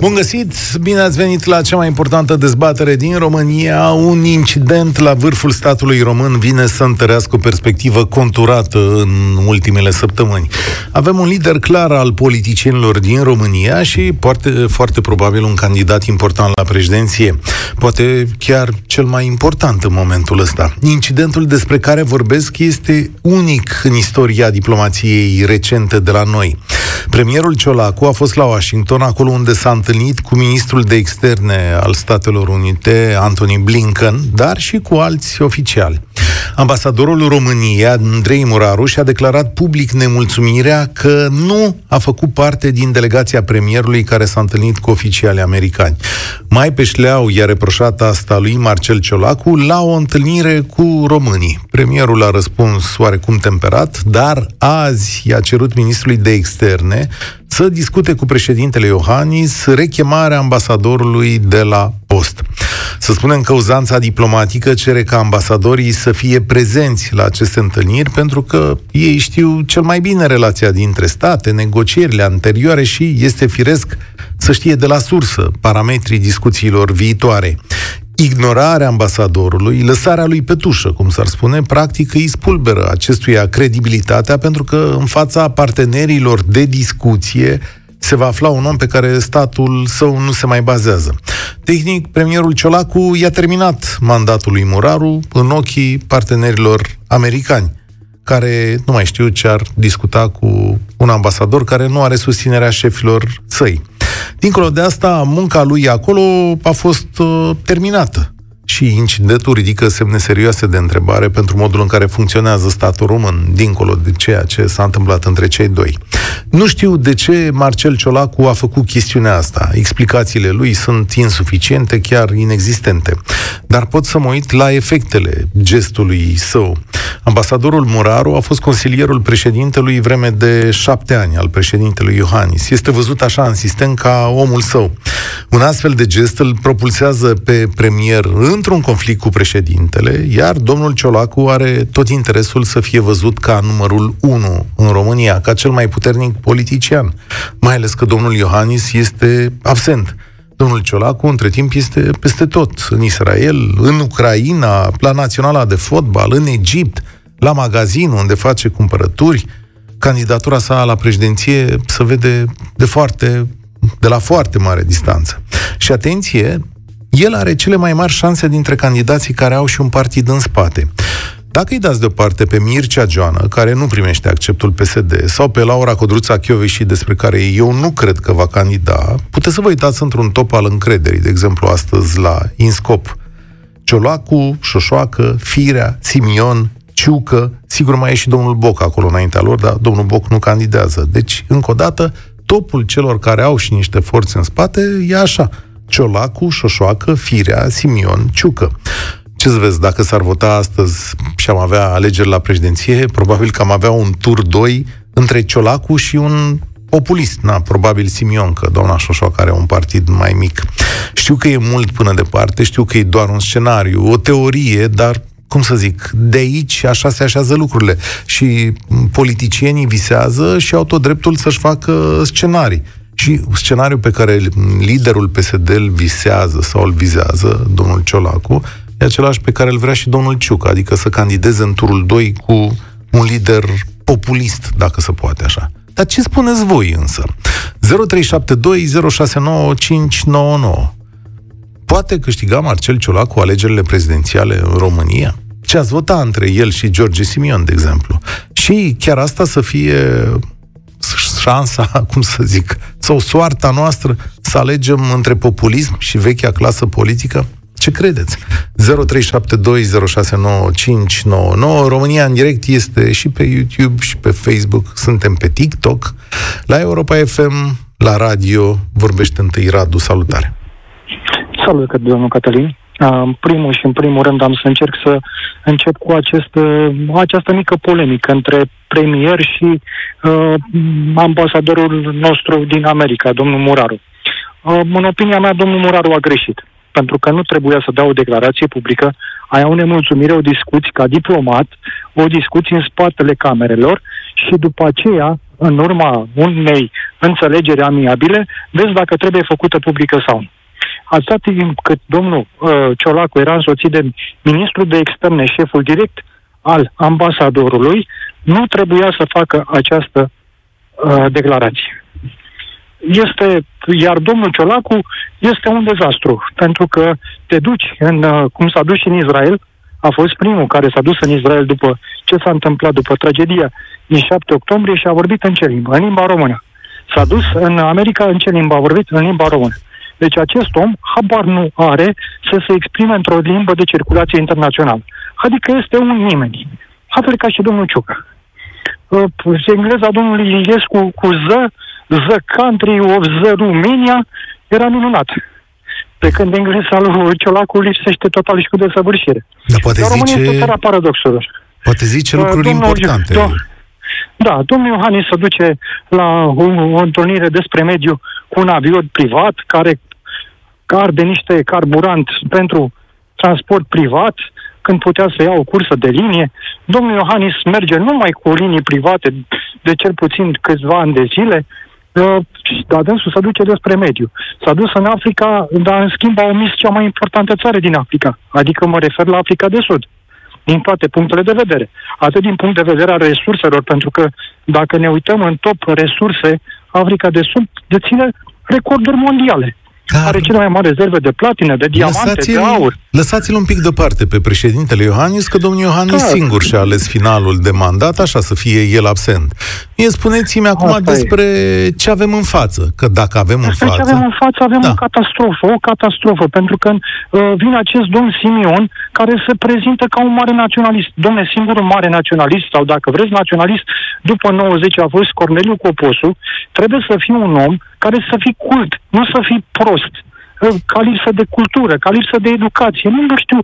Bun găsit! Bine ați venit la cea mai importantă dezbatere din România. Un incident la vârful statului român vine să întărească o perspectivă conturată în ultimele săptămâni. Avem un lider clar al politicienilor din România și foarte, foarte probabil un candidat important la președinție. Poate chiar cel mai important în momentul ăsta. Incidentul despre care vorbesc este unic în istoria diplomației recente de la noi. Premierul Ciolacu a fost la Washington, acolo unde s-a întâlnit cu ministrul de externe al Statelor Unite, Anthony Blinken, dar și cu alți oficiali. Ambasadorul României, Andrei Muraru, și-a declarat public nemulțumirea că nu a făcut parte din delegația premierului care s-a întâlnit cu oficiali americani. Mai pe șleau i-a reproșat asta lui Marcel Ciolacu la o întâlnire cu românii. Premierul a răspuns oarecum temperat, dar azi i-a cerut ministrului de externe să discute cu președintele Iohannis rechemarea ambasadorului de la post. Să spunem că uzanța diplomatică cere ca ambasadorii să fie prezenți la aceste întâlniri pentru că ei știu cel mai bine relația dintre state, negocierile anterioare și este firesc să știe de la sursă parametrii discuțiilor viitoare ignorarea ambasadorului, lăsarea lui pe tușă, cum s-ar spune, practic îi spulberă acestuia credibilitatea, pentru că în fața partenerilor de discuție se va afla un om pe care statul său nu se mai bazează. Tehnic, premierul Ciolacu i-a terminat mandatul lui Muraru în ochii partenerilor americani, care nu mai știu ce ar discuta cu un ambasador care nu are susținerea șefilor săi. Dincolo de asta, munca lui acolo a fost uh, terminată și incidentul ridică semne serioase de întrebare pentru modul în care funcționează statul român, dincolo de ceea ce s-a întâmplat între cei doi. Nu știu de ce Marcel Ciolacu a făcut chestiunea asta. Explicațiile lui sunt insuficiente, chiar inexistente. Dar pot să mă uit la efectele gestului său. Ambasadorul Muraru a fost consilierul președintelui vreme de șapte ani al președintelui Iohannis. Este văzut așa în sistem ca omul său. Un astfel de gest îl propulsează pe premier într-un conflict cu președintele, iar domnul Ciolacu are tot interesul să fie văzut ca numărul 1 în România, ca cel mai puternic politician, mai ales că domnul Iohannis este absent. Domnul Ciolacu, între timp, este peste tot. În Israel, în Ucraina, la Naționala de Fotbal, în Egipt, la magazin unde face cumpărături. Candidatura sa la președinție se vede de foarte, de la foarte mare distanță. Și atenție, el are cele mai mari șanse dintre candidații care au și un partid în spate. Dacă îi dați deoparte pe Mircea Joană, care nu primește acceptul PSD, sau pe Laura Codruța și despre care eu nu cred că va candida, puteți să vă uitați într-un top al încrederii, de exemplu astăzi la Inscop. Ciolacu, Șoșoacă, Firea, Simion, Ciucă, sigur mai e și domnul Boc acolo înaintea lor, dar domnul Boc nu candidează. Deci, încă o dată, topul celor care au și niște forțe în spate e așa. Ciolacu, Șoșoacă, Firea, Simion, Ciucă. Ce să vezi, dacă s-ar vota astăzi și am avea alegeri la președinție, probabil că am avea un tur 2 între Ciolacu și un populist, na, probabil Simion, că doamna Șoșoacă are un partid mai mic. Știu că e mult până departe, știu că e doar un scenariu, o teorie, dar cum să zic, de aici așa se așează lucrurile. Și politicienii visează și au tot dreptul să-și facă scenarii. Și scenariul pe care liderul PSD îl visează sau îl vizează, domnul Ciolacu, e același pe care îl vrea și domnul Ciuc, adică să candideze în turul 2 cu un lider populist, dacă se poate așa. Dar ce spuneți voi însă? 0372069599 Poate câștiga Marcel Ciolacu alegerile prezidențiale în România? Ce ați vota între el și George Simion, de exemplu? Și chiar asta să fie șansa, cum să zic, sau soarta noastră să alegem între populism și vechea clasă politică? Ce credeți? 0372069599 România în direct este și pe YouTube și pe Facebook, suntem pe TikTok, la Europa FM, la radio, vorbește întâi Radu, salutare! Salut, domnul Cătălin! În primul și în primul rând am să încerc să încep cu acest, această mică polemică între premier și uh, ambasadorul nostru din America, domnul Muraru. Uh, în opinia mea, domnul Muraru a greșit, pentru că nu trebuia să dea o declarație publică ai o nemulțumire, o discuție ca diplomat, o discuție în spatele camerelor și după aceea, în urma unei înțelegeri amiabile, vezi dacă trebuie făcută publică sau nu. Atâta timp cât domnul uh, Ciolacu era însoțit de ministrul de externe, șeful direct al ambasadorului, nu trebuia să facă această uh, declarație. Este, iar domnul Ciolacu este un dezastru, pentru că te duci, în, uh, cum s-a dus și în Israel, a fost primul care s-a dus în Israel după ce s-a întâmplat după tragedia din 7 octombrie și a vorbit în ce limbă? În limba română. S-a dus în America în ce limbă a vorbit? În limba română. Deci acest om habar nu are să se exprime într-o limbă de circulație internațională. Adică este un nimeni. A ca și domnul Ciucă. Uh, engleza domnului Iliescu cu Z, The Country of the Romania, era minunat. Pe când engleza lui Ciolacu lipsește total și cu desăvârșire. Dar poate Dar zice... este țara paradoxurilor. Poate zice uh, lucruri domnul, importante. Do- da, domnul Iohannis se duce la o, o întâlnire despre mediu cu un avion privat care arde niște carburant pentru transport privat, când putea să ia o cursă de linie. Domnul Iohannis merge numai cu linii private de cel puțin câțiva ani de zile, uh, dar dânsul se duce despre mediu. S-a dus în Africa, dar în schimb a omis cea mai importantă țară din Africa, adică mă refer la Africa de Sud din toate punctele de vedere. Atât din punct de vedere al resurselor, pentru că dacă ne uităm în top resurse, Africa de Sud deține recorduri mondiale. Dar are cele mai mari rezerve de platină, de diamante, de aur. Lăsați-l un pic deoparte pe președintele Iohannis, că domnul Iohannis da. singur și-a ales finalul de mandat, așa să fie el absent. Mie spuneți-mi acum Asta despre e. ce avem în față, că dacă avem despre în față... ce avem în față, avem da. o catastrofă, o catastrofă, pentru că uh, vine acest domn Simion, care se prezintă ca un mare naționalist. Domne, singurul mare naționalist, sau dacă vreți naționalist, după 90 a fost Corneliu Coposu, trebuie să fie un om care să fie cult, nu să fie prost ca lipsă de cultură, ca lipsă de educație, nu, nu știu,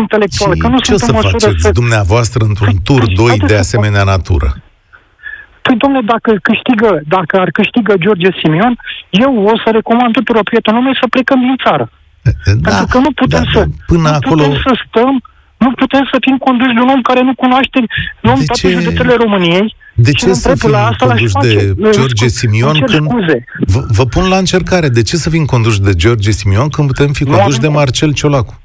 intelectuală. Că nu ce sunt să faceți să... dumneavoastră într-un păi, tur 2 păi, de asemenea natură? Păi, domnule, dacă câștigă, dacă ar câștigă George Simion, eu o să recomand tuturor prietenilor mei să plecăm din țară. Da, Pentru că nu putem da, să, până nu acolo... putem să stăm nu putem să fim conduși de un om care nu cunoaște luăm de toate ce... județele României. De ce să fim la asta conduși de George Simion când... Vă, vă pun la încercare. De ce să fim conduși de George Simion când putem fi conduși de Marcel Ciolacu?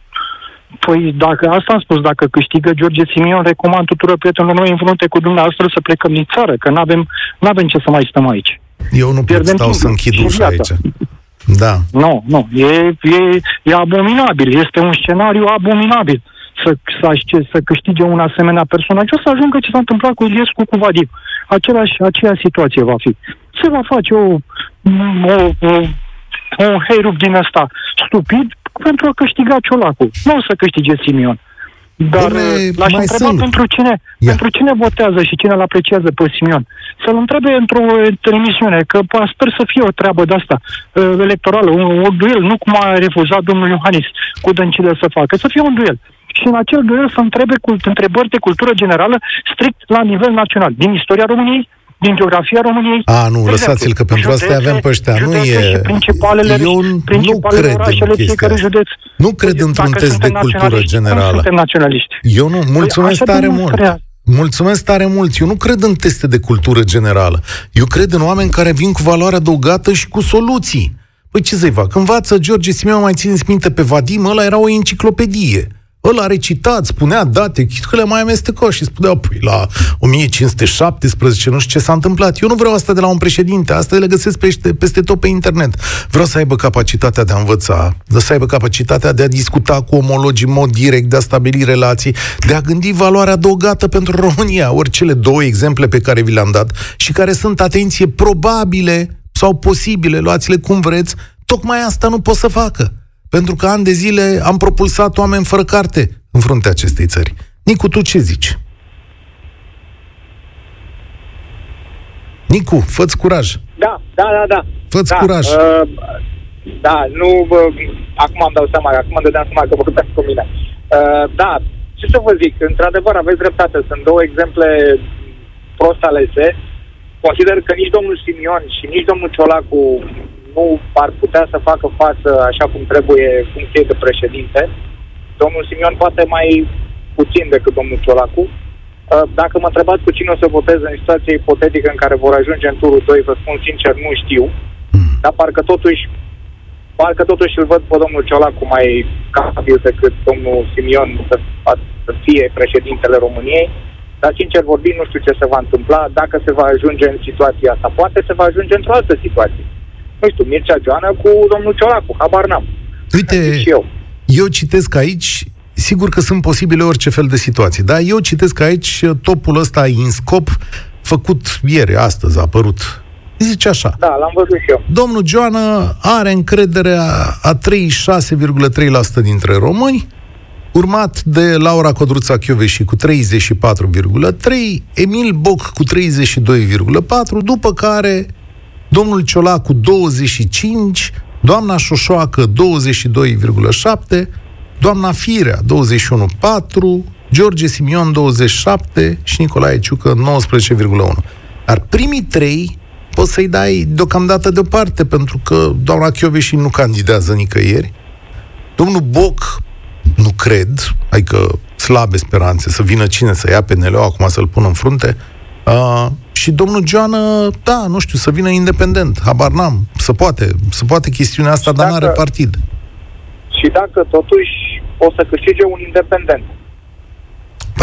Păi dacă asta am spus, dacă câștigă George Simion, recomand tuturor prietenilor noi în frunte cu dumneavoastră să plecăm din țară, că nu avem, avem ce să mai stăm aici. Eu nu pot stau să închid ușa aici. Da. Nu, nu. E, e, e abominabil. Este un scenariu abominabil să, să, să câștige un asemenea personaj. O să ajungă ce s-a întâmplat cu Iliescu cu Vadim. Același, aceeași situație va fi. Se va face o, o, o, un heirup din ăsta stupid pentru a câștiga Ciolacu. Nu o să câștige Simion. Dar Bine, l-aș mai întreba sunt. pentru cine, Ia. pentru cine votează și cine îl apreciază pe Simion. Să-l întrebe într-o emisiune, că sper să fie o treabă de asta uh, electorală, un, un duel, nu cum a refuzat domnul Iohannis cu dăncile să facă, să fie un duel și în acel duel să întrebe cult, întrebări de cultură generală strict la nivel național, din istoria României, din geografia României. A, nu, lăsați-l, că pentru județe, asta avem pe ăștia. Nu e... Principalele, Eu principalele nu cred în chestia județ. Nu cred într-un test de cultură generală. Suntem naționaliști. Eu nu, mulțumesc păi, tare mult. Mulțumesc tare mult. Eu nu cred în teste de cultură generală. Eu cred în oameni care vin cu valoare adăugată și cu soluții. Păi ce să-i fac? Învață George Simeon, mai țineți minte pe Vadim, ăla era o enciclopedie. Ăla recitat, spunea date, că le mai amestecă și spunea, păi la 1517, nu știu ce s-a întâmplat. Eu nu vreau asta de la un președinte, asta le găsesc peste, peste tot pe internet. Vreau să aibă capacitatea de a învăța, de să aibă capacitatea de a discuta cu omologii în mod direct, de a stabili relații, de a gândi valoarea adăugată pentru România. Ori cele două exemple pe care vi le-am dat și care sunt, atenție, probabile sau posibile, luați-le cum vreți, tocmai asta nu pot să facă. Pentru că ani de zile am propulsat oameni fără carte în fruntea acestei țări. Nicu, tu ce zici? Nicu, fă-ți curaj. Da, da, da, da. Fă-ți da, curaj. Uh, da, nu, uh, acum am dau seama, acum îmi dădeam seama că vorbesc cu mine. Uh, da, ce să vă zic, într-adevăr aveți dreptate, sunt două exemple prost alese. Consider că nici domnul Simion și nici domnul Ciolacu nu ar putea să facă față așa cum trebuie funcției de președinte. domnul Simion poate mai puțin decât domnul Ciolacu. Uh, dacă mă întrebați cu cine o să votez în situație ipotetică în care vor ajunge în turul 2, vă spun sincer, nu știu. Hmm. Dar parcă totuși parcă totuși îl văd pe domnul Ciolacu mai capabil decât domnul Simion să, să fie președintele României. Dar, sincer vorbind, nu știu ce se va întâmpla dacă se va ajunge în situația asta. Poate se va ajunge într-o altă situație. Nu știu, Mircea Joană cu domnul Ciolacu, habar n-am. Uite, și eu. eu citesc aici, sigur că sunt posibile orice fel de situații, dar eu citesc aici topul ăsta în scop făcut ieri, astăzi a apărut. Zice așa. Da, l-am văzut și eu. Domnul Joană are încrederea a 36,3% dintre români, urmat de Laura Codruța și cu 34,3%, Emil Boc cu 32,4%, după care domnul Ciolac cu 25%, doamna Șoșoacă 22,7%, doamna Firea 21,4%, George Simion 27% și Nicolae Ciucă 19,1%. Dar primii trei poți să-i dai deocamdată deoparte, pentru că doamna și nu candidează nicăieri. Domnul Boc nu cred, adică slabe speranțe să vină cine să ia PNL acum să-l pună în frunte. Uh, și domnul Joană, da, nu știu, să vină independent, habar n-am, să poate, să poate chestiunea asta, și dar dacă, n-are partid. Și dacă totuși o să câștige un independent.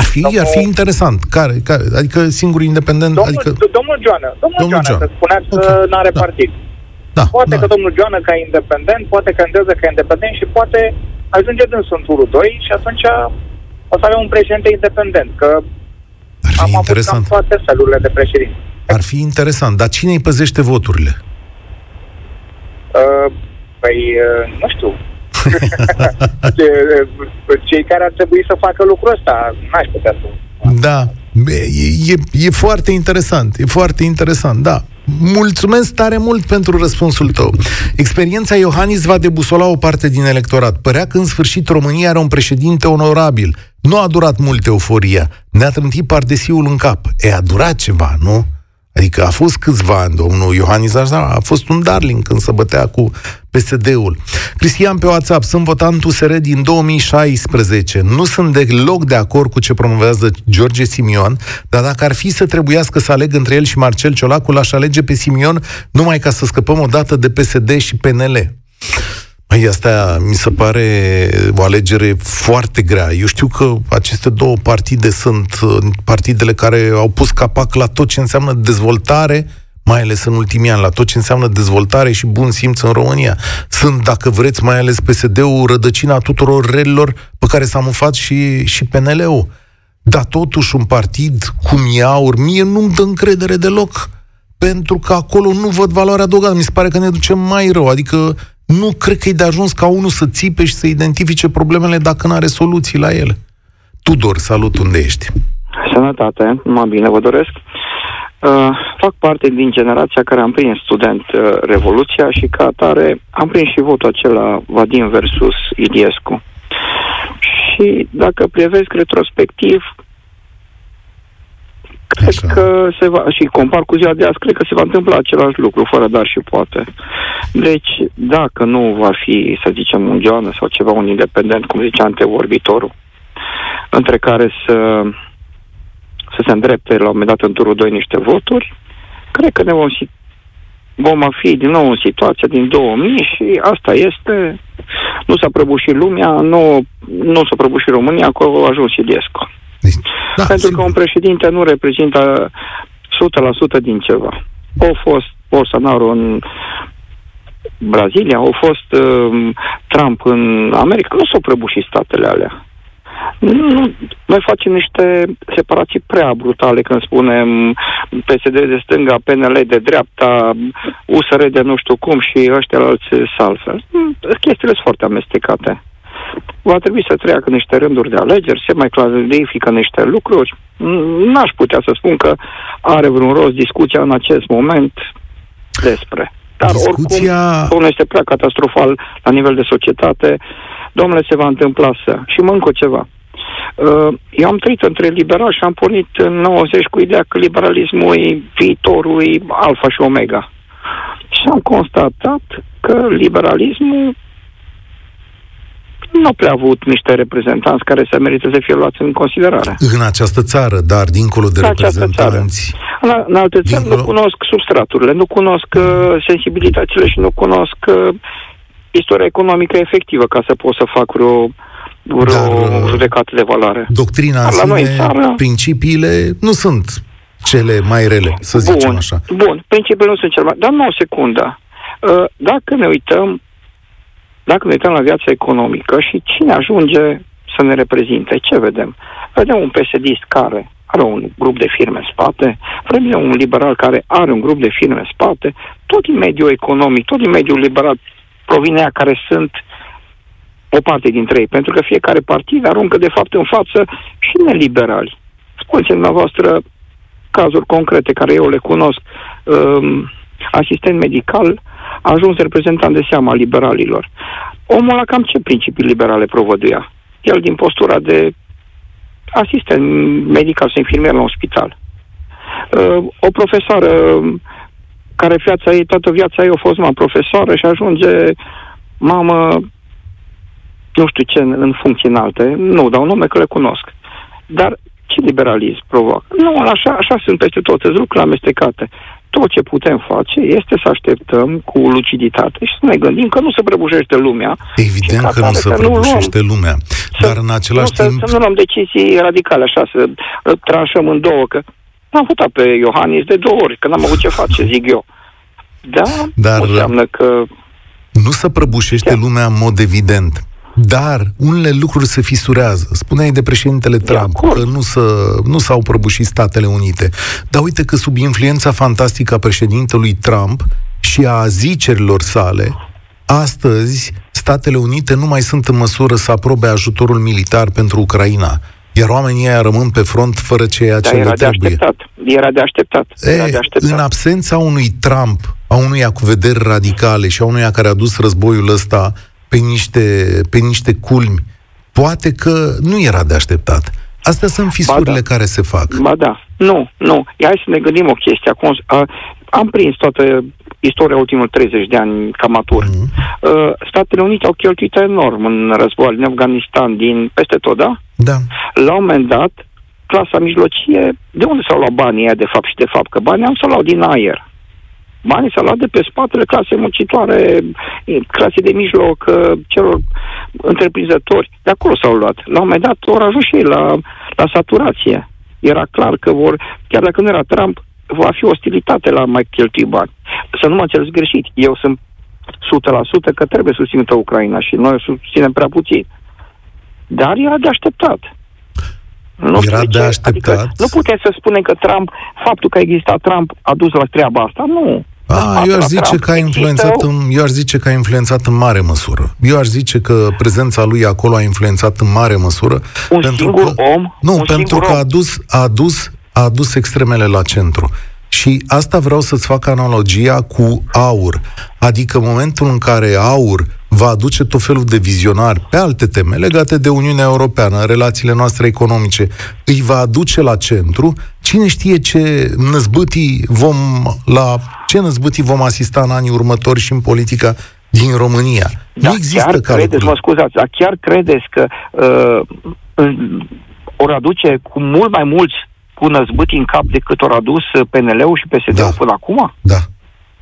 Ar fi, domnul, ar fi interesant. Care, care? Adică singur independent? Domnul, adică... domnul Joană. Domnul, domnul Joană, că spunea okay. că nu are da. partid. Da, poate da. că domnul Joană ca independent, poate că candidează ca independent și poate ajunge dânsul în turul 2 și atunci o să avem un președinte independent, că Ar fi am interesant. avut toate felurile de președinte. Ar fi interesant, dar cine îi păzește voturile? Uh, păi, uh, nu știu. Cei care ar trebui să facă lucrul ăsta, n-aș putea să... Da, e, e, e foarte interesant, e foarte interesant, da. Mulțumesc tare mult pentru răspunsul tău. Experiența Iohannis va debusola o parte din electorat. Părea că în sfârșit România are un președinte onorabil. Nu a durat mult euforia. Ne-a trântit pardesiul în cap. E, a durat ceva, nu? Adică a fost câțiva ani, domnul Iohannis așa, a fost un darling când se bătea cu PSD-ul. Cristian pe WhatsApp, sunt votant USR din 2016. Nu sunt deloc de acord cu ce promovează George Simion, dar dacă ar fi să trebuiască să aleg între el și Marcel Ciolacu, l-aș alege pe Simion numai ca să scăpăm o dată de PSD și PNL. Măi, asta mi se pare o alegere foarte grea. Eu știu că aceste două partide sunt uh, partidele care au pus capac la tot ce înseamnă dezvoltare, mai ales în ultimii ani, la tot ce înseamnă dezvoltare și bun simț în România. Sunt, dacă vreți, mai ales PSD-ul, rădăcina tuturor relilor pe care s-a mufat și, și PNL-ul. Dar totuși un partid cum e aur, mie nu-mi dă încredere deloc pentru că acolo nu văd valoarea adăugată. Mi se pare că ne ducem mai rău. Adică nu cred că e de ajuns ca unul să țipe și să identifice problemele dacă nu are soluții la ele. Tudor, salut, unde ești? Sănătate, numai bine vă doresc. Uh, fac parte din generația care am prins student uh, Revoluția și ca atare am prins și votul acela Vadim versus Iliescu. Și dacă privesc retrospectiv, Cred Așa. că se va, și compar cu ziua de azi, cred că se va întâmpla același lucru, fără dar și poate. Deci, dacă nu va fi, să zicem, un Joană sau ceva, un independent, cum zicea antevorbitorul, între care să, să se îndrepte la un moment dat în turul 2 niște voturi, cred că ne vom, vom fi din nou în situația din 2000 și asta este, nu s-a prăbușit lumea, nu, nu s-a prăbușit România, acolo a ajuns Iliescu. Da, Pentru sigur. că un președinte nu reprezintă 100% din ceva. Au fost Bolsonaro în Brazilia, au fost uh, Trump în America, nu s-au prăbușit statele alea. Nu, noi facem niște separații prea brutale când spunem PSD de stânga, PNL de dreapta, USR de nu știu cum și ăștia alți salsa. Chestiile sunt foarte amestecate va trebui să treacă niște rânduri de alegeri, se mai clarifică niște lucruri. N-aș putea să spun că are vreun rost discuția în acest moment despre. Dar discuția... oricum, este prea catastrofal la nivel de societate, domnule, se va întâmpla să... Și mă încă ceva. Uh, eu am trăit între liberal și am pornit în 90 cu ideea că liberalismul e viitorul, e alfa și omega. Și am constatat că liberalismul nu prea avut niște reprezentanți care să merită să fie luați în considerare. În această țară, dar dincolo de În această reprezentanți... În, în alte țări Dincolo- nu cunosc substraturile, nu cunosc uh, sensibilitățile și nu cunosc uh, istoria economică efectivă ca să pot să fac vreo, vreo Dar, uh, judecată de valoare. Doctrina în La noi în sine, țară- principiile nu sunt cele mai rele, să zicem bun, așa. Bun, principiile nu sunt cel mai... Dar nu o secundă. Uh, Dacă ne uităm dacă ne uităm la viața economică și cine ajunge să ne reprezinte, ce vedem? Vedem un psd care are un grup de firme în spate, vedem un liberal care are un grup de firme în spate, tot din mediul economic, tot din mediul liberal provine ea care sunt o parte dintre ei, pentru că fiecare partid aruncă de fapt în față și neliberali. Spuneți dumneavoastră cazuri concrete care eu le cunosc. Um, asistent medical a ajuns reprezentant de seama al liberalilor. Omul la cam ce principii liberale provăduia? El din postura de asistent medical sau infirmier la un spital. Uh, o profesoară um, care viața ei, toată viața ei a fost mamă profesoară și ajunge mamă nu știu ce, în, în funcții înalte, nu dau nume că le cunosc. Dar ce liberalism provoacă? Nu, așa, așa sunt peste tot, sunt lucruri amestecate. Tot ce putem face este să așteptăm cu luciditate și să ne gândim că nu se prăbușește lumea. Evident ca că nu atare se să nu prăbușește lumea. Dar în același nu, timp... Să, să nu luăm decizii radicale, așa, să uh, tranșăm în două, că am votat pe Iohannis de două ori, că n-am avut ce face, zic eu. Da, Dar- nu înseamnă că... Nu se prăbușește Da. lumea în mod evident. Dar unele lucruri se fisurează. Spuneai de președintele Trump acord. că nu, să, nu s-au prăbușit Statele Unite. Dar uite că sub influența fantastică a președintelui Trump și a zicerilor sale, astăzi Statele Unite nu mai sunt în măsură să aprobe ajutorul militar pentru Ucraina. Iar oamenii ăia rămân pe front fără ceea ce Da, le era de trebuie. așteptat. Era de așteptat. Era de E, așteptat. în absența unui Trump, a unuia cu vederi radicale și a unuia care a dus războiul ăsta pe niște, pe niște culmi, poate că nu era de așteptat. Astea sunt fisurile da. care se fac. Ba da. Nu, nu. Ia hai să ne gândim o chestie. Acum, a, am prins toată istoria ultimul 30 de ani ca matur. Mhm. Uh, Statele Unite au cheltuit enorm în război din Afganistan, din peste tot, da? Da. La un moment dat, clasa mijlocie, de unde s-au luat banii ăia, de fapt și de fapt? Că banii am s-au luat din aer. Banii s-au luat de pe spatele clasei muncitoare, clase de mijloc, uh, celor întreprinzători. De acolo s-au luat. La un moment dat au ajuns și ei la, la saturație. Era clar că vor, chiar dacă nu era Trump, va fi ostilitate la a mai cheltui bani. Să nu mă înțeles greșit. Eu sunt 100% că trebuie susținută Ucraina și noi o susținem prea puțin. Dar era de așteptat. Nu Era știu de ce. așteptat? Adică nu putem să spunem că Trump, faptul că a existat Trump a dus la treaba asta. Nu. A, eu aș La zice Trump că a influențat există- în, eu aș zice că a influențat în mare măsură. Eu aș zice că prezența lui acolo a influențat în mare măsură. Un singur că, om? Nu, Un pentru singur că om? a dus, a adus, a adus extremele la centru. Și asta vreau să-ți fac analogia cu aur. Adică în momentul în care aur va aduce tot felul de vizionari pe alte teme legate de Uniunea Europeană, relațiile noastre economice, îi va aduce la centru, cine știe ce năzbâtii vom, la ce năzbâtii vom asista în anii următori și în politica din România. Da, nu există chiar credeți, calcul. mă scuzați, dar chiar credeți că uh, în- ori aduce cu mult mai mulți cu năzbâti în cap decât ori adus uh, PNL-ul și PSD-ul Da. până acum? Da,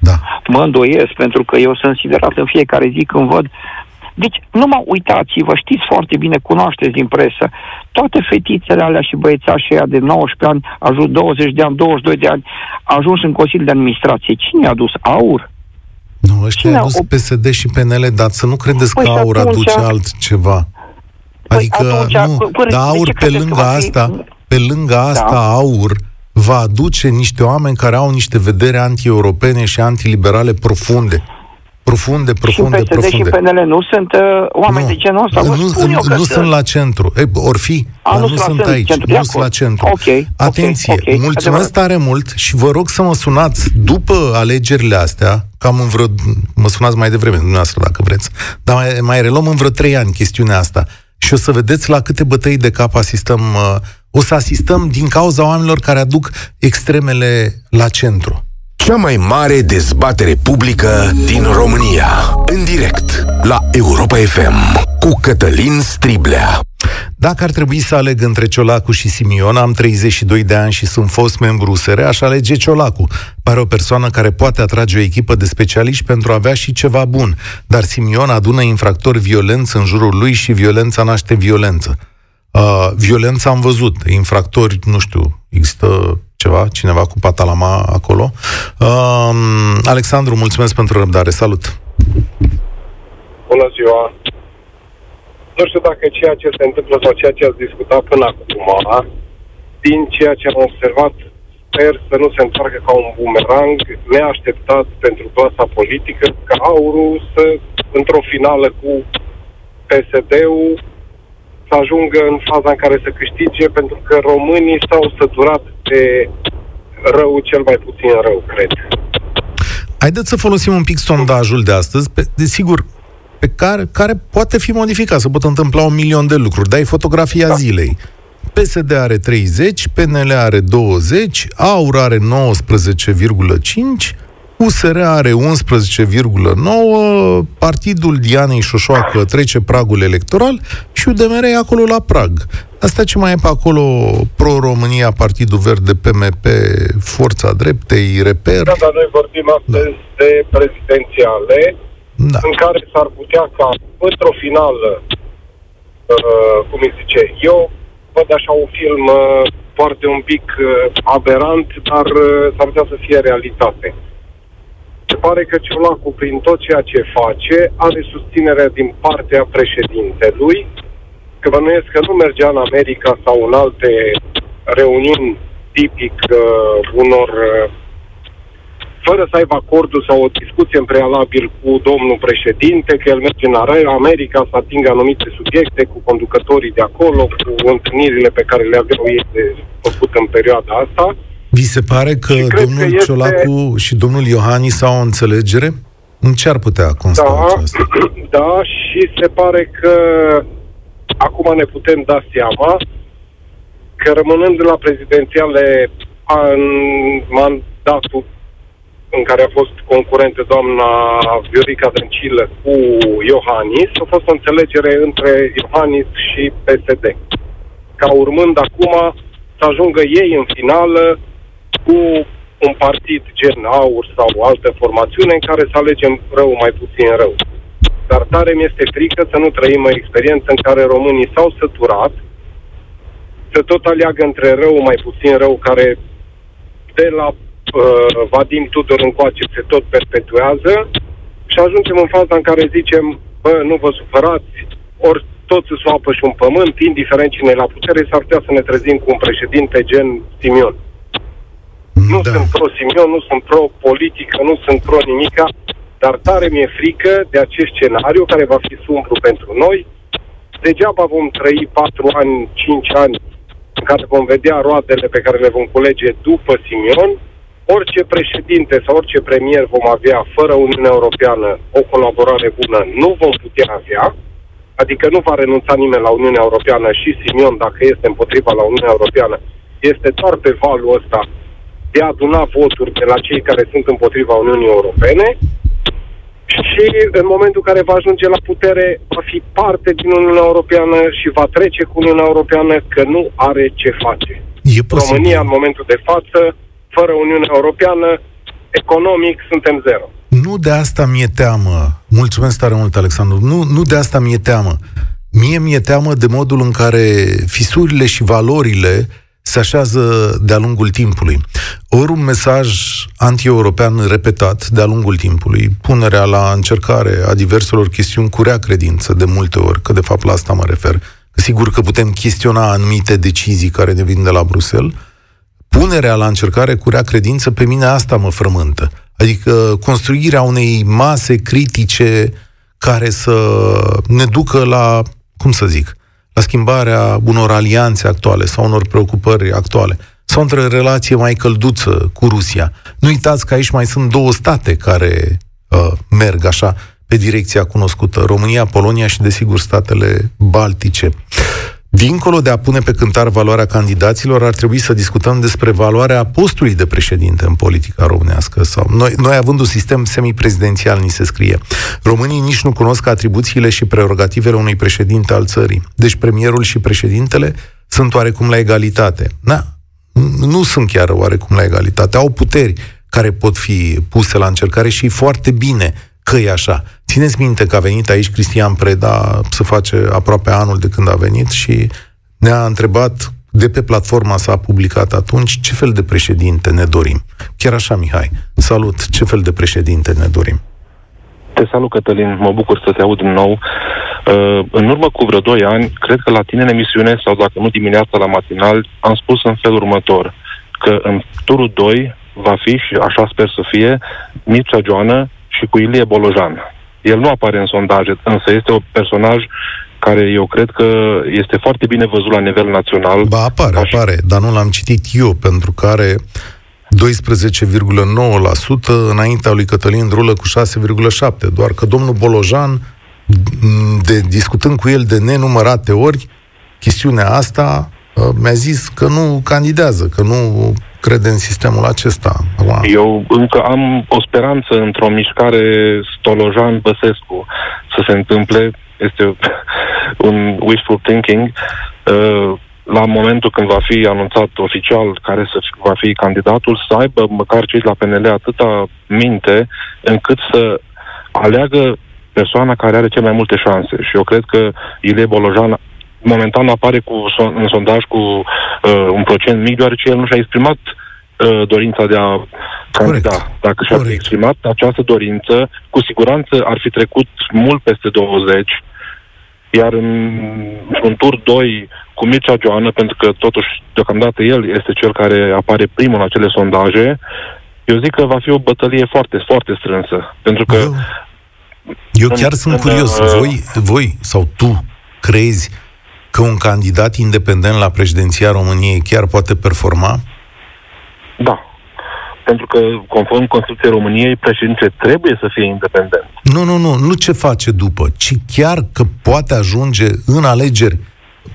da. Mă îndoiesc, pentru că eu sunt siderat în fiecare zi când văd deci, nu mă uitați-vă, știți foarte bine, cunoașteți din presă, toate fetițele alea și băiețașii ăia de 19 ani, ajuns 20 de ani, 22 de ani, ajuns în Consiliul de Administrație. Cine a dus aur? Nu, ăștia Cine au dus o- PSD și PNL, dar să nu credeți Păi că și aur atunci- aduce altceva. Păi Adică, atunci, nu, până- dar de aur ce pe credeți că lângă va fi- asta, pe lângă asta, Da. aur va aduce niște oameni care au niște vedere anti-europene și antiliberale profunde. Profunde, profunde, și PSD profunde. și PNL nu sunt uh, oameni Nu. de genul ăsta. Vă nu, spun eu nu, că nu sunt la centru. E, or fi, A, dar nu nu sunt la sunt centru, aici. centru, de Nu sunt la acord. centru. Ok, ok, Atenție, ok, mulțumesc adevărat. tare mult și vă rog să mă sunați după alegerile astea, cam în vreo, mă sunați mai devreme, dumneavoastră, dacă vreți, dar mai, mai reluăm în vreo trei ani chestiunea asta și o să vedeți la câte bătăi de cap asistăm, uh, o să asistăm din cauza oamenilor care aduc extremele la centru. Cea mai mare dezbatere publică din România. În direct la Europa FM cu Cătălin Striblea. Dacă ar trebui să aleg între Ciolacu și Simion, am 32 de ani și sunt fost membru USR, aș alege Ciolacu. Pare o persoană care poate atrage o echipă de specialiști pentru a avea și ceva bun. Dar Simion adună infractori violenți în jurul lui și violența naște violență. Uh, violența am văzut, infractori, nu știu, există ceva, cineva cu patalama acolo. Uh, Alexandru, mulțumesc pentru răbdare, salut! Bună ziua! Nu știu dacă ceea ce se întâmplă sau ceea ce ați discutat până acum, din ceea ce am observat, sper să nu se întoarcă ca un bumerang neașteptat pentru clasa politică, ca aurul să, într-o finală cu PSD-ul, să ajungă în faza în care să câștige, pentru că românii s-au săturat de rău cel mai puțin rău, cred. Haideți să folosim un pic sondajul de astăzi. Pe, desigur, pe care, care poate fi modificat, să pot întâmpla un milion de lucruri. Dai fotografia da. zilei. PSD are 30, PNL are 20, AUR are 19,5, USR are 11,9, Partidul Dianei Șoșoacă trece pragul electoral și UDMR e acolo la prag. Asta ce mai e pe acolo? Pro-România, Partidul Verde, PMP, Forța Dreptei, Reper? Da, dar noi vorbim astăzi da. de prezidențiale, da. în care s-ar putea ca într-o finală, uh, cum îi zice, eu văd așa un film uh, foarte un pic uh, aberant, dar uh, s-ar putea să fie realitate. Se pare că Ciolacu, prin tot ceea ce face, are susținerea din partea președintelui, că bănuiesc că nu mergea în America sau în alte reuniuni tipic uh, unor uh, fără să aibă acordul sau o discuție în prealabil cu domnul președinte, că el merge în America să atingă anumite subiecte cu conducătorii de acolo, cu întâlnirile pe care le aveau ei de făcut în perioada asta. Vi se pare că domnul că este... Ciolacu și domnul Iohannis au o înțelegere? În ce ar putea consta da, aceasta? Da, și se pare că acum ne putem da seama că rămânând la prezidențiale în mandatul în care a fost concurentă doamna Viorica Dăncilă cu Iohannis, a fost o înțelegere între Iohannis și PSD. Ca urmând acum să ajungă ei în finală cu un partid gen AUR sau altă formațiune în care să alegem rău mai puțin rău. Dar tare mi-este frică să nu trăim o experiență în care românii s-au săturat să tot aleagă între rău mai puțin rău care de la uh, Vadim Tudor încoace se tot perpetuează și ajungem în faza în care zicem, bă, nu vă supărați, ori tot să apă și un pământ, indiferent cine e la putere, s-ar putea să ne trezim cu un președinte gen Simion. Da. Nu sunt pro-Simion, nu sunt pro-politică, nu sunt pro-nimica, dar tare mi-e frică de acest scenariu care va fi sumbru pentru noi. Degeaba vom trăi 4 ani, 5 ani în care vom vedea roadele pe care le vom culege după Simion, orice președinte sau orice premier vom avea fără Uniunea Europeană o colaborare bună, nu vom putea avea, adică nu va renunța nimeni la Uniunea Europeană și Simion, dacă este împotriva la Uniunea Europeană, este doar pe valul ăsta de a aduna voturi de la cei care sunt împotriva Uniunii Europene și în momentul în care va ajunge la putere va fi parte din Uniunea Europeană și va trece cu Uniunea Europeană că nu are ce face. E România în momentul de față fără Uniunea Europeană, economic suntem zero. Nu de asta mi-e teamă. Mulțumesc tare mult, Alexandru. Nu, nu de asta mi-e teamă. Mie mi-e teamă de modul în care fisurile și valorile se așează de-a lungul timpului. Ori un mesaj anti-european repetat de-a lungul timpului, punerea la încercare a diverselor chestiuni cu rea credință de multe ori, că de fapt la asta mă refer. Sigur că putem chestiona anumite decizii care ne vin de la Bruxelles, punerea la încercare cu rea credință, pe mine asta mă frământă. Adică construirea unei mase critice care să ne ducă la, cum să zic, la schimbarea unor alianțe actuale sau unor preocupări actuale sau între relație mai călduță cu Rusia. Nu uitați că aici mai sunt două state care uh, merg așa pe direcția cunoscută, România, Polonia și, desigur, statele baltice. Dincolo de a pune pe cântar valoarea candidaților, ar trebui să discutăm despre valoarea postului de președinte în politica românească. Sau noi, noi având un sistem semiprezidențial, ni se scrie. Românii nici nu cunosc atribuțiile și prerogativele unui președinte al țării. Deci premierul și președintele sunt oarecum la egalitate. Na, nu sunt chiar oarecum la egalitate. Au puteri care pot fi puse la încercare și foarte bine că e așa. Țineți minte că a venit aici Cristian Preda să face aproape anul de când a venit și ne-a întrebat de pe platforma s-a publicat atunci ce fel de președinte ne dorim. Chiar așa, Mihai. Salut! Ce fel de președinte ne dorim? Te salut, Cătălin. Mă bucur să te aud din nou. Uh, în urmă cu vreo 2 ani, cred că la tine în emisiune, sau dacă nu dimineața la matinal, am spus în felul următor, că în turul 2 va fi, și așa sper să fie, Mircea Joană și cu Ilie Bolojan. El nu apare în sondaje, însă este un personaj care eu cred că este foarte bine văzut la nivel național. Ba, apare, Așa. apare, dar nu l-am citit eu, pentru că are 12,9% înaintea lui Cătălin Drulă cu 6,7%. Doar că domnul Bolojan, de, discutând cu el de nenumărate ori, chestiunea asta uh, mi-a zis că nu candidează, că nu crede în sistemul acesta. Wow. Eu încă am o speranță într-o mișcare Stolojan-Băsescu să se întâmple. Este un wishful thinking. Uh, la momentul când va fi anunțat oficial care să va fi candidatul, să aibă măcar cei la PNL atâta minte încât să aleagă persoana care are cele mai multe șanse. Și eu cred că Ilie Bolojan momentan apare cu, în sondaj cu uh, un procent mic, deoarece el nu și-a exprimat uh, dorința de a candida. Dacă și-a exprimat această dorință, cu siguranță ar fi trecut mult peste 20, iar în, în tur 2 cu Mircea Joană, pentru că totuși deocamdată el este cel care apare primul în acele sondaje, eu zic că va fi o bătălie foarte, foarte strânsă. Pentru că eu, eu chiar în, sunt în, curios. Uh, voi, voi sau tu crezi că un candidat independent la președinția României chiar poate performa? Da. Pentru că, conform Constituției României, președintele trebuie să fie independent. Nu, nu, nu. Nu ce face după, ci chiar că poate ajunge în alegeri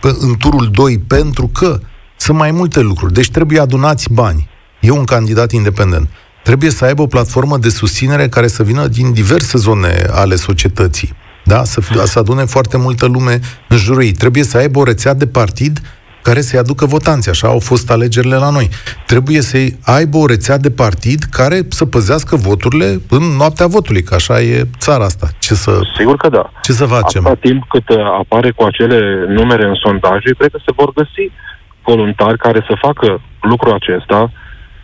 în turul 2 pentru că sunt mai multe lucruri. Deci trebuie adunați bani. E un candidat independent. Trebuie să aibă o platformă de susținere care să vină din diverse zone ale societății da? Să, să adune foarte multă lume în jurul ei. Trebuie să aibă o rețea de partid care să-i aducă votanți. Așa au fost alegerile la noi. Trebuie să aibă o rețea de partid care să păzească voturile în noaptea votului, că așa e țara asta. Ce să, Sigur că da. Ce să facem? Atâta timp cât apare cu acele numere în sondaje, cred că se vor găsi voluntari care să facă lucrul acesta,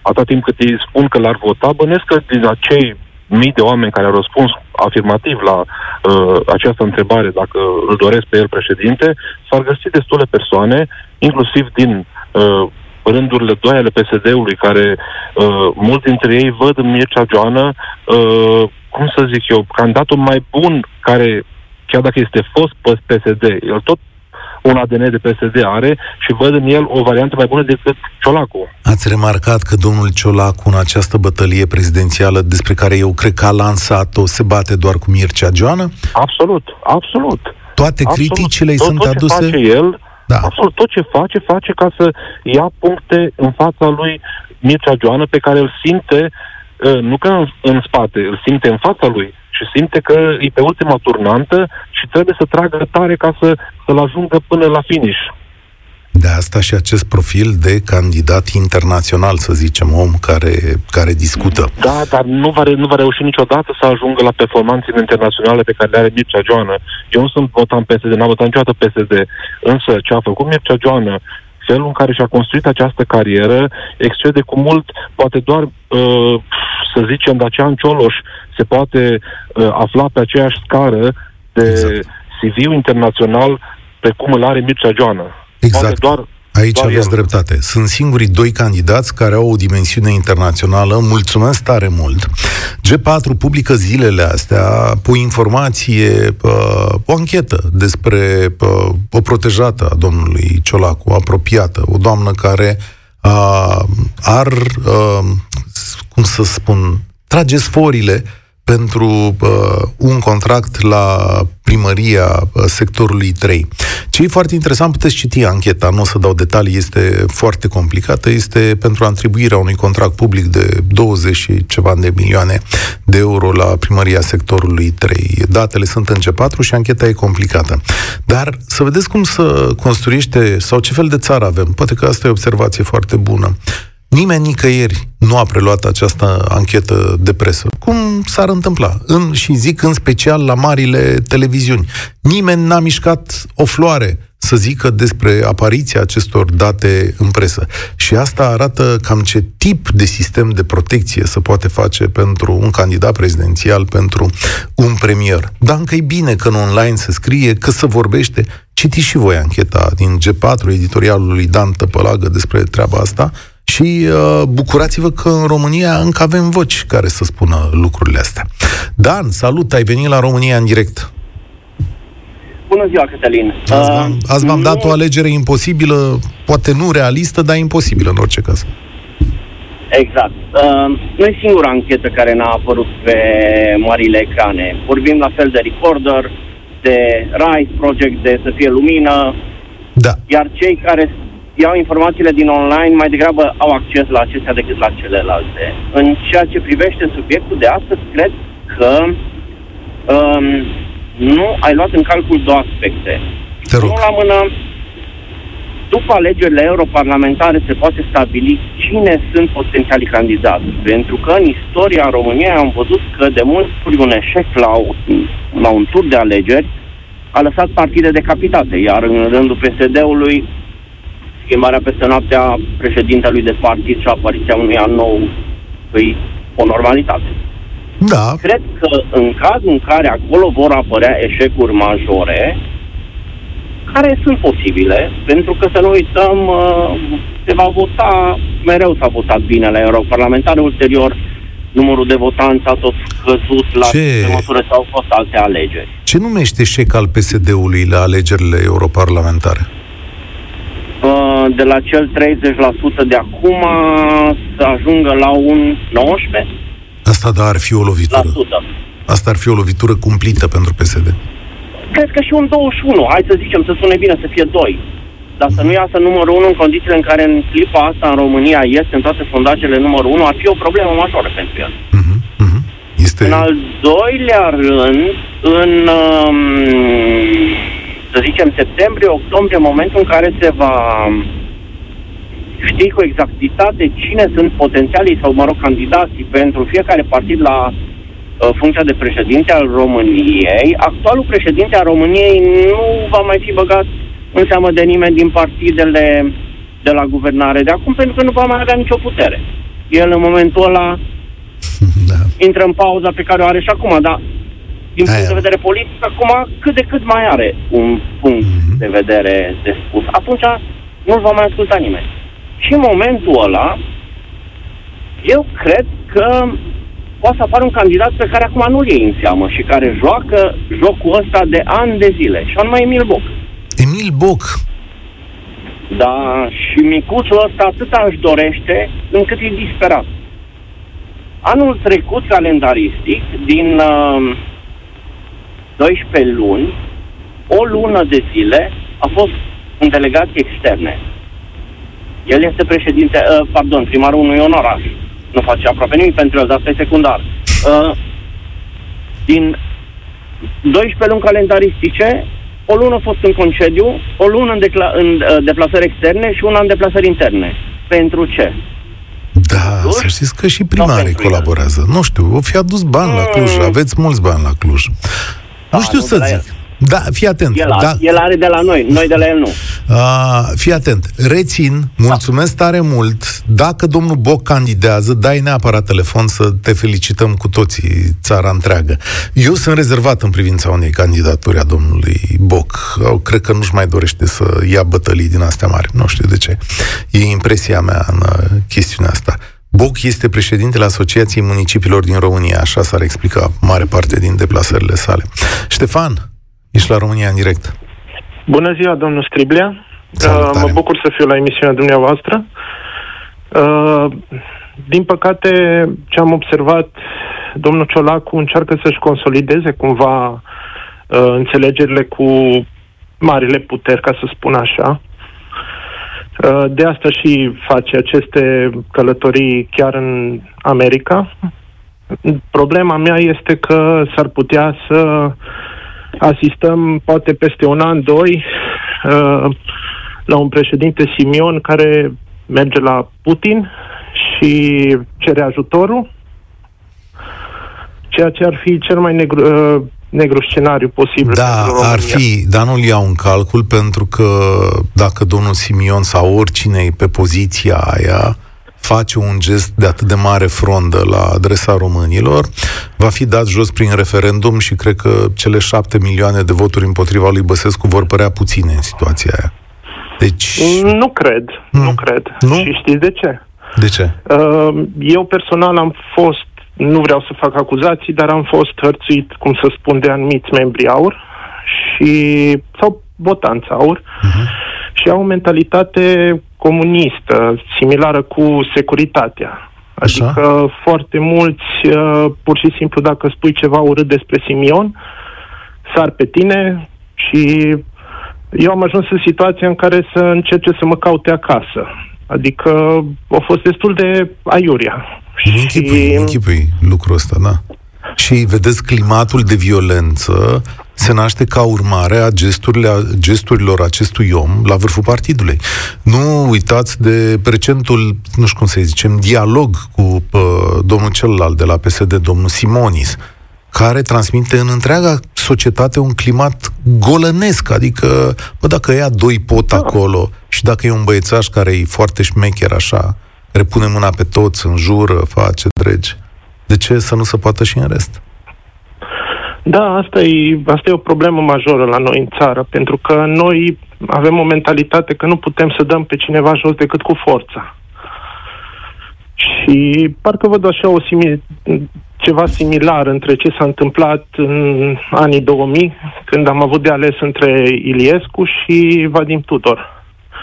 atâta timp cât ei spun că l-ar vota, bănesc că din acei mii de oameni care au răspuns afirmativ la uh, această întrebare, dacă îl doresc pe el președinte, s-ar găsi destule persoane, inclusiv din uh, rândurile doi ale PSD-ului, care uh, mulți dintre ei văd în Mircea Joană, uh, cum să zic eu, candidatul mai bun care, chiar dacă este fost PSD, el tot un ADN de PSD are și văd în el o variantă mai bună decât Ciolacu. Ați remarcat că domnul Ciolacu în această bătălie prezidențială despre care eu cred că a lansat-o se bate doar cu Mircea Joană? Absolut, absolut. Toate absolut. criticile îi sunt tot aduse? Ce face el, da. Absolut, tot ce face, face ca să ia puncte în fața lui Mircea Joană pe care îl simte uh, nu că în, în spate, îl simte în fața lui și simte că e pe ultima turnantă și trebuie să tragă tare ca să, să-l ajungă până la finish. De asta și acest profil de candidat internațional, să zicem, om care, care discută. Da, dar nu va, nu va reuși niciodată să ajungă la performanțele internaționale pe care le are Mircea Joană. Eu nu sunt votant PSD, n-am votat niciodată PSD, însă ce a făcut Mircea Joană felul în care și-a construit această carieră excede cu mult, poate doar, uh, să zicem, Dacian Cioloș se poate uh, afla pe aceeași scară de exact. CV-ul internațional precum îl are Mircea Joană. Exact. Poate doar Aici Doar aveți el. dreptate. Sunt singurii doi candidați care au o dimensiune internațională. Mulțumesc tare mult. G4 publică zilele astea o informație, o anchetă despre o protejată a domnului Ciolacu, apropiată, o doamnă care ar, cum să spun, trage sforile pentru uh, un contract la primăria uh, sectorului 3. Ce e foarte interesant, puteți citi ancheta, nu o să dau detalii, este foarte complicată, este pentru atribuirea unui contract public de 20 și ceva de milioane de euro la primăria sectorului 3. Datele sunt în C4 și ancheta e complicată. Dar să vedeți cum să construiește, sau ce fel de țară avem. Poate că asta e o observație foarte bună. Nimeni nicăieri nu a preluat această anchetă de presă. Cum s-ar întâmpla? În, și zic în special la marile televiziuni. Nimeni n-a mișcat o floare să zică despre apariția acestor date în presă. Și asta arată cam ce tip de sistem de protecție se poate face pentru un candidat prezidențial, pentru un premier. Dar încă e bine că în online se scrie, că se vorbește. Citiți și voi ancheta din G4, editorialul lui Dan Tăpălagă despre treaba asta și uh, bucurați-vă că în România încă avem voci care să spună lucrurile astea. Dan, salut, ai venit la România în direct. Bună ziua, Cătălin. Azi v-am, uh, azi v-am nu... dat o alegere imposibilă, poate nu realistă, dar imposibilă în orice caz. Exact. Uh, nu e singura anchetă care n-a apărut pe marile ecrane. Vorbim la fel de Recorder, de Rise Project, de Să fie lumină, da. iar cei care iau informațiile din online, mai degrabă au acces la acestea decât la celelalte. În ceea ce privește subiectul de astăzi, cred că um, nu ai luat în calcul două aspecte. Te rog. la mână, după alegerile europarlamentare se poate stabili cine sunt potențialii candidați. Pentru că în istoria României am văzut că de multe ori un eșec la, la un tur de alegeri a lăsat partide decapitate, iar în rândul PSD-ului schimbarea peste noaptea președintelui de partid și apariția unui an nou îi o normalitate. Da. Cred că în cazul în care acolo vor apărea eșecuri majore, care sunt posibile, pentru că să nu uităm, uh, se va vota, mereu s-a votat bine la europarlamentare, ulterior numărul de votanți a tot scăzut la ce măsură s-au fost alte alegeri. Ce numește eșec al PSD-ului la alegerile europarlamentare? De la cel 30% de acum să ajungă la un 19%. Asta da, ar fi o lovitură. Asta ar fi o lovitură cumplită pentru PSD. Cred că și un 21, hai să zicem, să sune bine, să fie 2. Dar să nu iasă numărul 1 în condițiile în care în clipa asta în România este în toate sondajele numărul 1, ar fi o problemă majoră pentru el. Uh-huh, uh-huh. Este... În al doilea rând, în um, să zicem, septembrie, octombrie, momentul în care se va ști cu exactitate cine sunt potențialii sau, mă rog, candidații pentru fiecare partid la uh, funcția de președinte al României, actualul președinte al României nu va mai fi băgat în seamă de nimeni din partidele de la guvernare de acum, pentru că nu va mai avea nicio putere. El, în momentul ăla, da. intră în pauza pe care o are și acum, dar din punct de vedere politic, acum cât de cât mai are un punct mm-hmm. de vedere de spus. Atunci nu-l va mai asculta nimeni. Și în momentul ăla, eu cred că poate să apară un candidat pe care acum nu-l iei în seamă și care joacă jocul ăsta de ani de zile, și anume Emil Boc. Emil Boc? Da, și micuțul ăsta atât își dorește încât e disperat. Anul trecut, calendaristic, din uh, 12 luni, o lună de zile a fost în delegații externe. El este președinte, uh, pardon, primarul unui onoraș. Nu face aproape nimic pentru el, dar asta e secundar. Uh, din 12 luni calendaristice, o lună a fost în concediu, o lună în, decla- în uh, deplasări externe și una în deplasări interne. Pentru ce? Da, Cluj? să știți că și primarii colaborează. El. Nu știu, o fi adus bani mm. la Cluj, aveți mulți bani la Cluj. Da, nu știu nu să zic. Da, fii atent. El, da. el are de la noi, noi de la el nu. Uh, fii atent. Rețin, mulțumesc da. tare mult. Dacă domnul Boc candidează, dai neapărat telefon să te felicităm cu toții, țara întreagă. Eu sunt rezervat în privința unei candidaturi a domnului Boc. Eu cred că nu-și mai dorește să ia bătălii din astea mari. Nu știu de ce. E impresia mea în uh, chestiunea asta. Boc este președintele Asociației Municipiilor din România, așa s-ar explica mare parte din deplasările sale. Ștefan, ești la România în direct. Bună ziua, domnul Striblea. Uh, mă bucur să fiu la emisiunea dumneavoastră. Uh, din păcate, ce am observat domnul Ciolacu încearcă să-și consolideze cumva uh, înțelegerile cu marile puteri, ca să spun așa. Uh, de asta și face aceste călătorii chiar în America. Problema mea este că s-ar putea să asistăm poate peste un an, doi, uh, la un președinte Simion care merge la Putin și cere ajutorul, ceea ce ar fi cel mai negru, uh, negru scenariu posibil. Da, ar fi, dar nu-l iau în calcul pentru că dacă domnul Simion sau oricine e pe poziția aia, face un gest de atât de mare frondă la adresa românilor, va fi dat jos prin referendum și cred că cele șapte milioane de voturi împotriva lui Băsescu vor părea puține în situația aia. Deci... Nu cred, hmm. nu cred. Nu? Și știți de ce? De ce? Uh, eu personal am fost, nu vreau să fac acuzații, dar am fost hărțuit, cum să spun, de anumiți membri aur și, sau votanți aur uh-huh. și au o mentalitate comunistă, similară cu securitatea. Adică Așa? foarte mulți, uh, pur și simplu, dacă spui ceva urât despre Simion, sar pe tine și eu am ajuns în situația în care să încerce să mă caute acasă. Adică a fost destul de aiuria. Închipui, și... închipui lucrul ăsta, da. Și vedeți, climatul de violență se naște ca urmare a gesturile, gesturilor acestui om la vârful partidului. Nu uitați de recentul, nu știu cum să zicem, dialog cu uh, domnul celălalt de la PSD, domnul Simonis, care transmite în întreaga societate un climat golănesc, adică, bă, dacă ea doi pot da. acolo și dacă e un băiețaș care e foarte șmecher așa, care pune mâna pe toți, în jură, face dregi, de ce să nu se poată și în rest? Da, asta e, asta e o problemă majoră la noi în țară, pentru că noi avem o mentalitate că nu putem să dăm pe cineva jos decât cu forța. Și parcă văd așa o simil- ceva similar între ce s-a întâmplat în anii 2000, când am avut de ales între Iliescu și Vadim Tudor.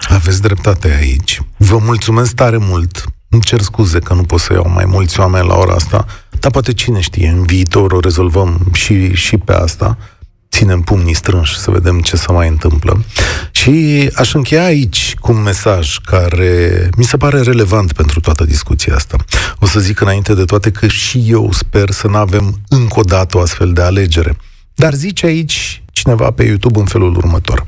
Aveți dreptate aici. Vă mulțumesc tare mult. Îmi cer scuze că nu pot să iau mai mulți oameni la ora asta, dar poate cine știe, în viitor o rezolvăm și, și pe asta. Ținem pumnii strânși să vedem ce se mai întâmplă. Și aș încheia aici cu un mesaj care mi se pare relevant pentru toată discuția asta. O să zic înainte de toate că și eu sper să nu avem încă o dată o astfel de alegere. Dar zice aici cineva pe YouTube în felul următor.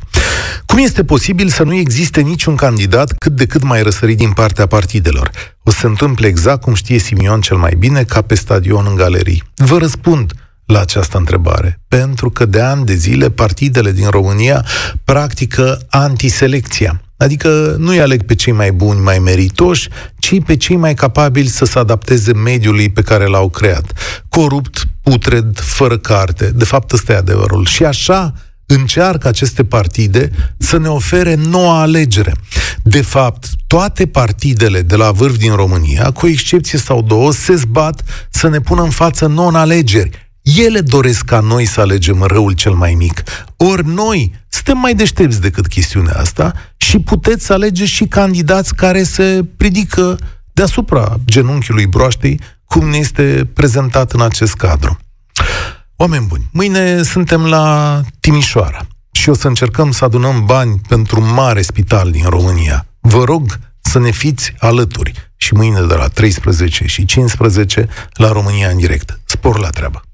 Cum este posibil să nu existe niciun candidat cât de cât mai răsărit din partea partidelor? O să se întâmple exact cum știe Simion cel mai bine, ca pe stadion în galerii. Vă răspund la această întrebare, pentru că de ani de zile partidele din România practică antiselecția. Adică nu-i aleg pe cei mai buni, mai meritoși, ci pe cei mai capabili să se adapteze mediului pe care l-au creat. Corupt, putred, fără carte. De fapt, ăsta e adevărul. Și așa încearcă aceste partide să ne ofere noua alegere. De fapt, toate partidele de la vârf din România, cu excepție sau două, se zbat să ne pună în față non-alegeri. Ele doresc ca noi să alegem răul cel mai mic. Ori noi suntem mai deștepți decât chestiunea asta și puteți să alegeți și candidați care se ridică deasupra genunchiului broaștei, cum ne este prezentat în acest cadru. Oameni buni, mâine suntem la Timișoara și o să încercăm să adunăm bani pentru un mare spital din România. Vă rog să ne fiți alături și mâine de la 13 și 15 la România în direct. Spor la treabă!